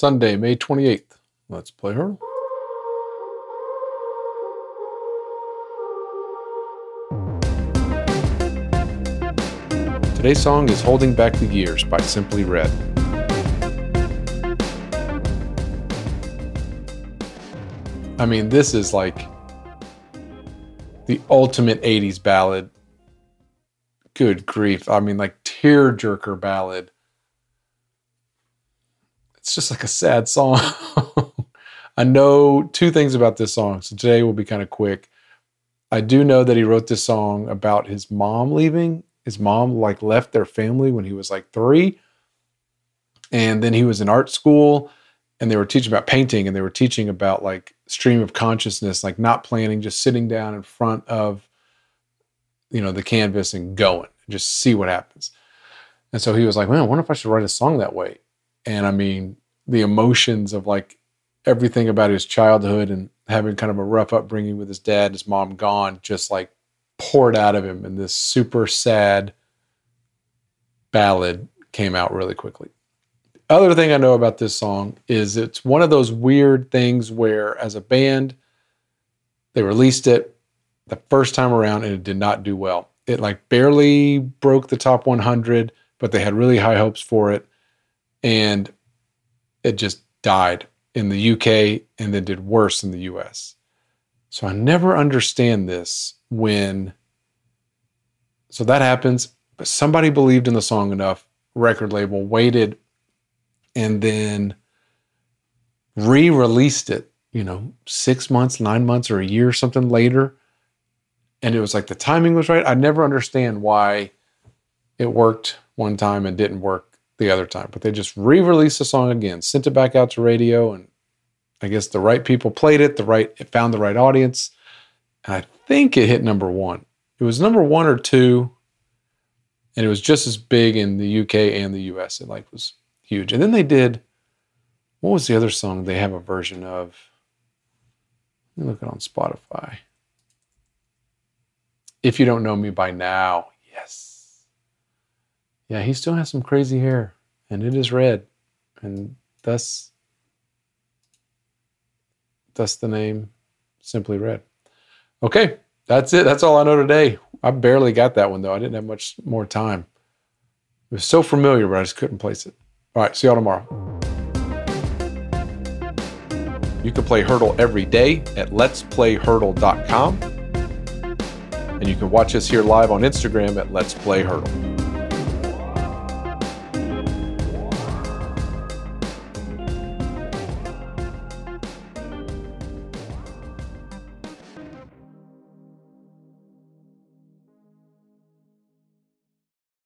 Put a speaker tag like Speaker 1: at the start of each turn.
Speaker 1: Sunday, May 28th. Let's play her. Today's song is Holding Back the Years by Simply Red. I mean, this is like the ultimate 80s ballad. Good grief. I mean, like tearjerker ballad. It's just like a sad song. I know two things about this song, so today will be kind of quick. I do know that he wrote this song about his mom leaving. His mom like left their family when he was like 3. And then he was in art school and they were teaching about painting and they were teaching about like stream of consciousness, like not planning, just sitting down in front of, you know, the canvas and going, just see what happens. And so he was like, man, I wonder if I should write a song that way. And I mean, the emotions of like everything about his childhood and having kind of a rough upbringing with his dad, his mom gone, just like poured out of him. And this super sad ballad came out really quickly other thing I know about this song is it's one of those weird things where, as a band, they released it the first time around and it did not do well. It like barely broke the top 100, but they had really high hopes for it. And it just died in the UK and then did worse in the US. So I never understand this when. So that happens, but somebody believed in the song enough, record label waited and then re-released it, you know, six months, nine months, or a year, something later. And it was like the timing was right. I never understand why it worked one time and didn't work the other time. But they just re-released the song again, sent it back out to radio, and I guess the right people played it, the right it found the right audience. And I think it hit number one. It was number one or two, and it was just as big in the UK and the US. It like was huge. And then they did, what was the other song they have a version of? Let me look it on Spotify. If you don't know me by now, yes. Yeah, he still has some crazy hair, and it is red, and thus, thus the name, simply red. Okay, that's it. That's all I know today. I barely got that one though. I didn't have much more time. It was so familiar, but I just couldn't place it. All right, see y'all tomorrow. You can play Heardle every day at letsplayheardle.com. And you can watch us here live on Instagram at Let's Play Heardle.